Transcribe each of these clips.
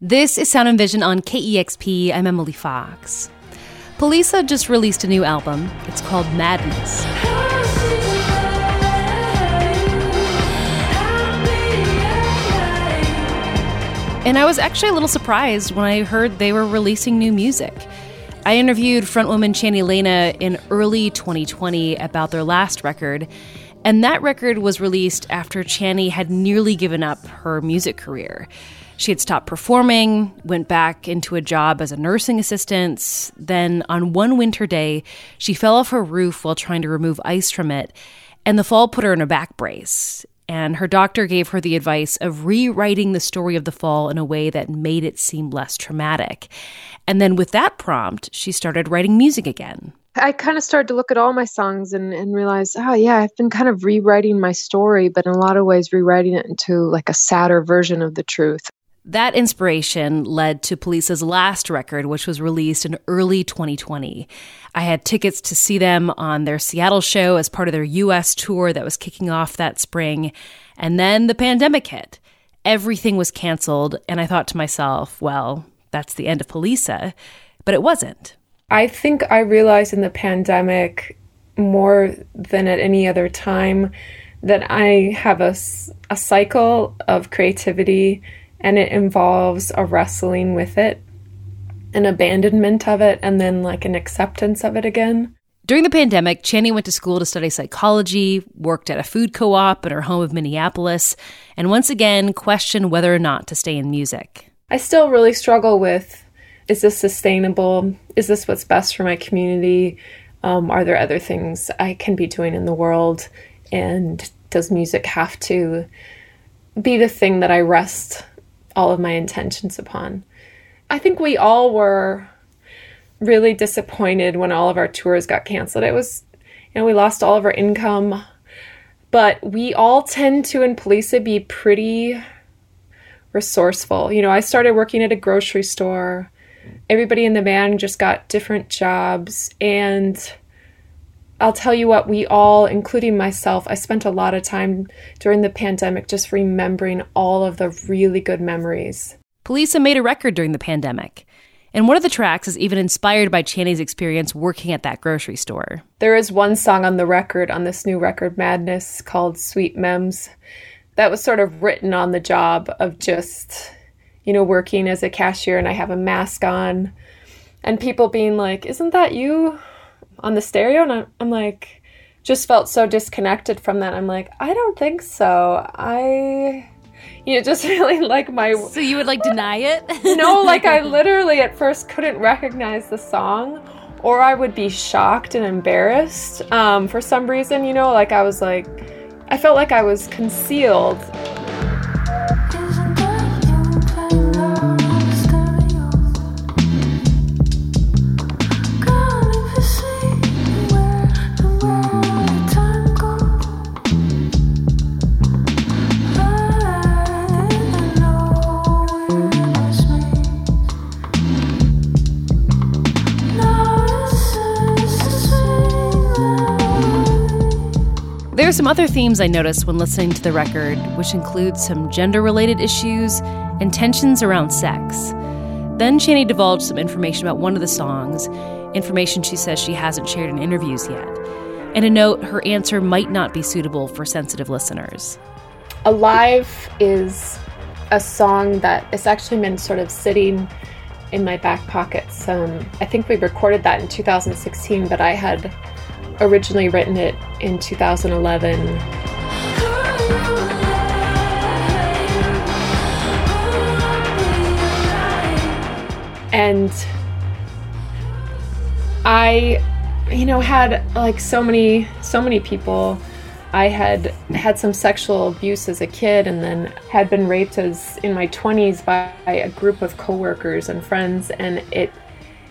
This is Sound and Vision on KEXP. I'm Emily Fox. Poliça just released a new album. It's called Madness. And I was actually a little surprised when I heard they were releasing new music. I interviewed frontwoman Channy Leaneagh in early 2020 about their last record, and that record was released after Channy had nearly given up her music career. She had stopped performing, went back into a job as a nursing assistant. Then, on one winter day, she fell off her roof while trying to remove ice from it, and the fall put her in a back brace. And her doctor gave her the advice of rewriting the story of the fall in a way that made it seem less traumatic. And then, with that prompt, she started writing music again. I kind of started to look at all my songs and, and realize, oh, yeah, I've been kind of rewriting my story, but in a lot of ways, rewriting it into like a sadder version of the truth. That inspiration led to Poliça's last record, which was released in early 2020. I had tickets to see them on their Seattle show as part of their US tour that was kicking off that spring. And then the pandemic hit. Everything was canceled. And I thought to myself, well, that's the end of Poliça. But it wasn't. I think I realized in the pandemic more than at any other time that I have a, a cycle of creativity and it involves a wrestling with it, an abandonment of it, and then like an acceptance of it again. During the pandemic, Channy went to school to study psychology, worked at a food co op in her home of Minneapolis, and once again questioned whether or not to stay in music. I still really struggle with is this sustainable? Is this what's best for my community? Um, are there other things I can be doing in the world? And does music have to be the thing that I rest all of my intentions upon. I think we all were really disappointed when all of our tours got canceled. It was, you know, we lost all of our income, but we all tend to in Poliça be pretty resourceful. You know, I started working at a grocery store. Everybody in the band just got different jobs and I'll tell you what, we all, including myself, I spent a lot of time during the pandemic just remembering all of the really good memories. Poliça made a record during the pandemic. And one of the tracks is even inspired by Channy's experience working at that grocery store. There is one song on the record, on this new record, Madness, called Sweet Mems, that was sort of written on the job of just, you know, working as a cashier and I have a mask on and people being like, Isn't that you? on the stereo? And I'm, I'm like just felt so disconnected from that. I'm like i don't think so. I you know just really like my so you would like deny it? No like i literally at first couldn't recognize the song or i would be shocked and embarrassed. Um, for some reason you know like i was like i felt like i was concealed There are some other themes I noticed when listening to the record, which include some gender related issues and tensions around sex. Then Channy divulged some information about one of the songs, information she says she hasn't shared in interviews yet. And a note her answer might not be suitable for sensitive listeners. Alive is a song that is actually been sort of sitting in my back pockets. Um, I think we recorded that in 2016, but I had originally written it in 2011. And I, you know, had like so many, so many people. I had had some sexual abuse as a kid and then had been raped as in my 20s by a group of coworkers and friends and it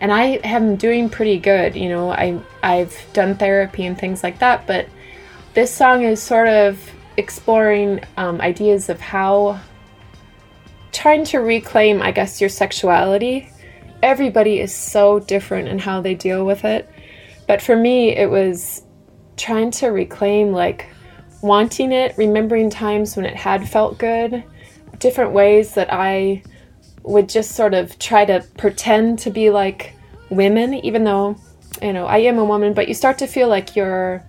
and I am doing pretty good. You know, I I've done therapy and things like that, but this song is sort of exploring um, ideas of how trying to reclaim, I guess, your sexuality. Everybody is so different in how they deal with it, but for me, it was trying to reclaim like wanting it, remembering times when it had felt good, different ways that I would just sort of try to pretend to be like women, even though, you know, I am a woman, but you start to feel like you're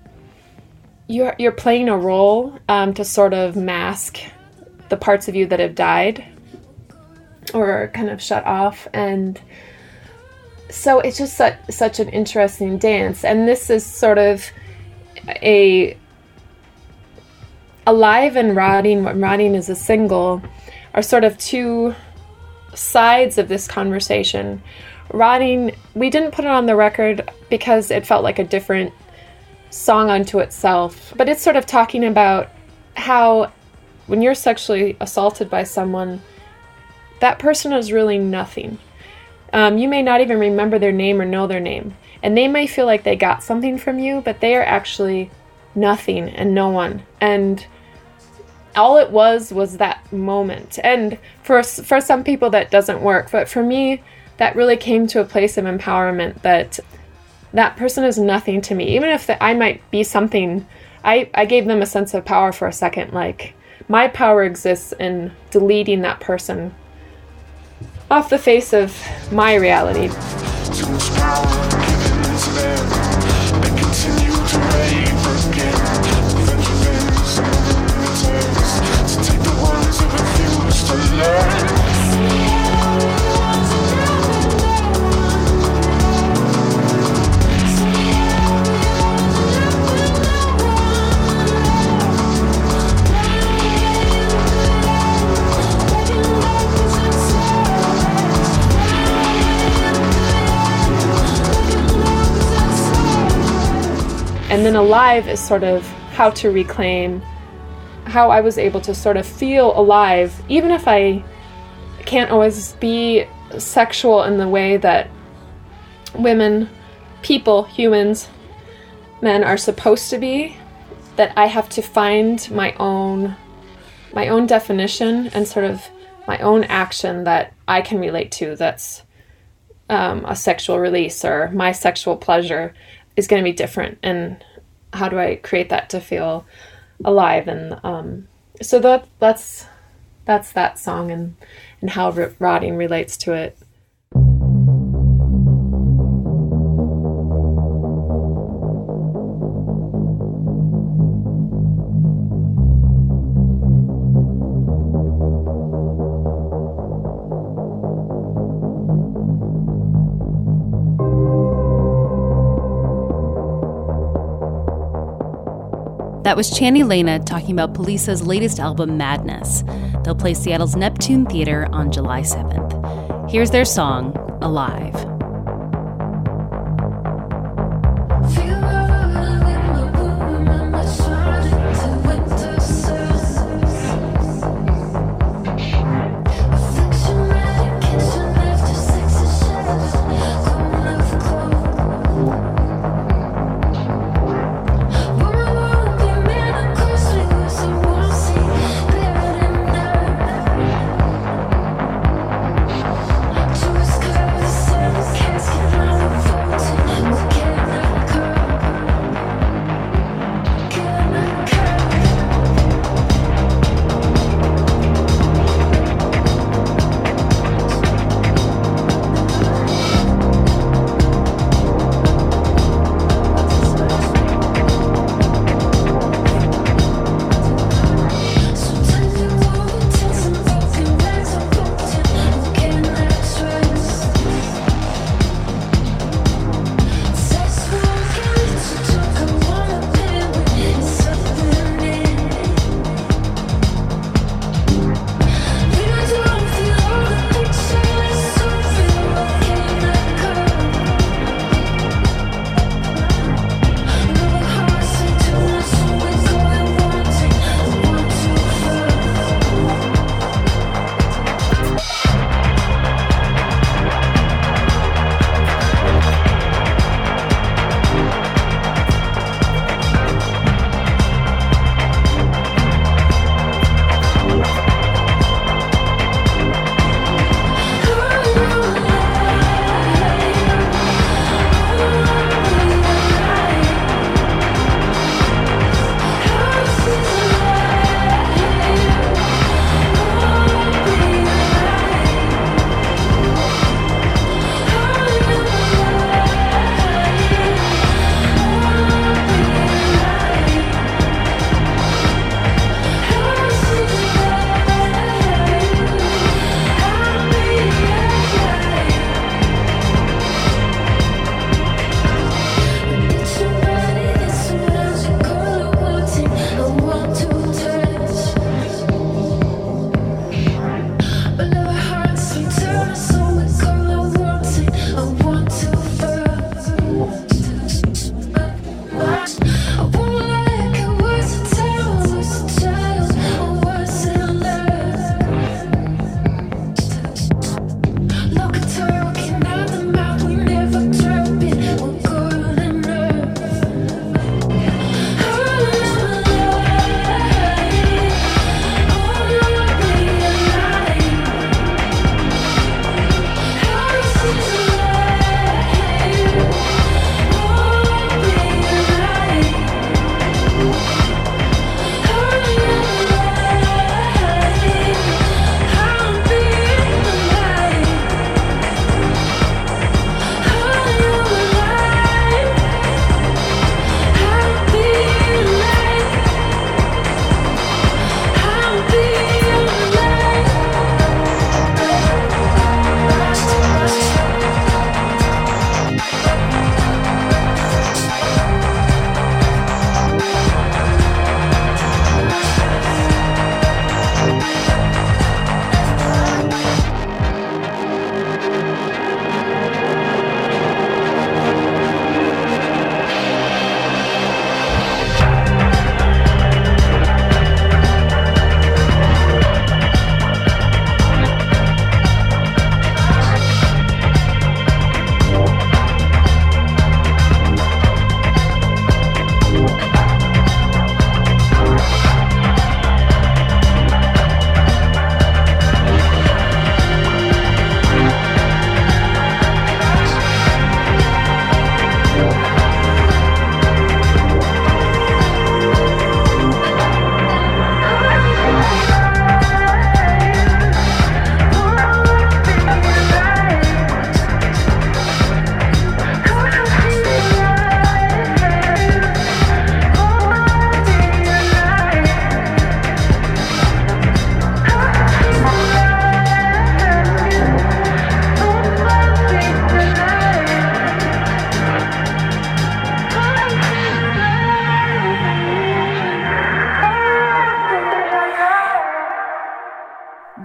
you're you're playing a role um, to sort of mask the parts of you that have died or kind of shut off. And so it's just such, such an interesting dance. And this is sort of a alive and rotting rotting is a single are sort of two sides of this conversation rotting we didn't put it on the record because it felt like a different song unto itself, but it's sort of talking about how when you're sexually assaulted by someone, that person is really nothing. Um, you may not even remember their name or know their name, and they may feel like they got something from you, but they are actually nothing and no one. And all it was was that moment. And for for some people that doesn't work, but for me, that really came to a place of empowerment that that person is nothing to me. Even if the, I might be something, I, I gave them a sense of power for a second. Like, my power exists in deleting that person off the face of my reality. And then alive is sort of how to reclaim how I was able to sort of feel alive, even if I can't always be sexual in the way that women, people, humans, men are supposed to be, that I have to find my own my own definition and sort of my own action that I can relate to that's um, a sexual release or my sexual pleasure is going to be different and how do I create that to feel alive and um, so that that's that's that song and and how rotting relates to it. That was Channy Leaneagh talking about Poliça's latest album, Madness. They'll play Seattle's Neptune Theater on July 7th. Here's their song, Alive.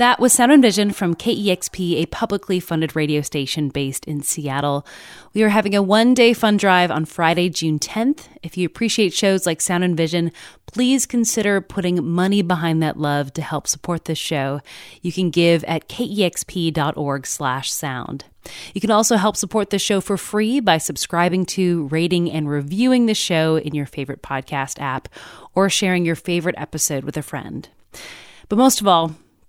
That was Sound and Vision from KEXP, a publicly funded radio station based in Seattle. We are having a one day fund drive on Friday, June 10th. If you appreciate shows like Sound and Vision, please consider putting money behind that love to help support this show. You can give at kexp.org slash sound. You can also help support the show for free by subscribing to, rating, and reviewing the show in your favorite podcast app or sharing your favorite episode with a friend. But most of all,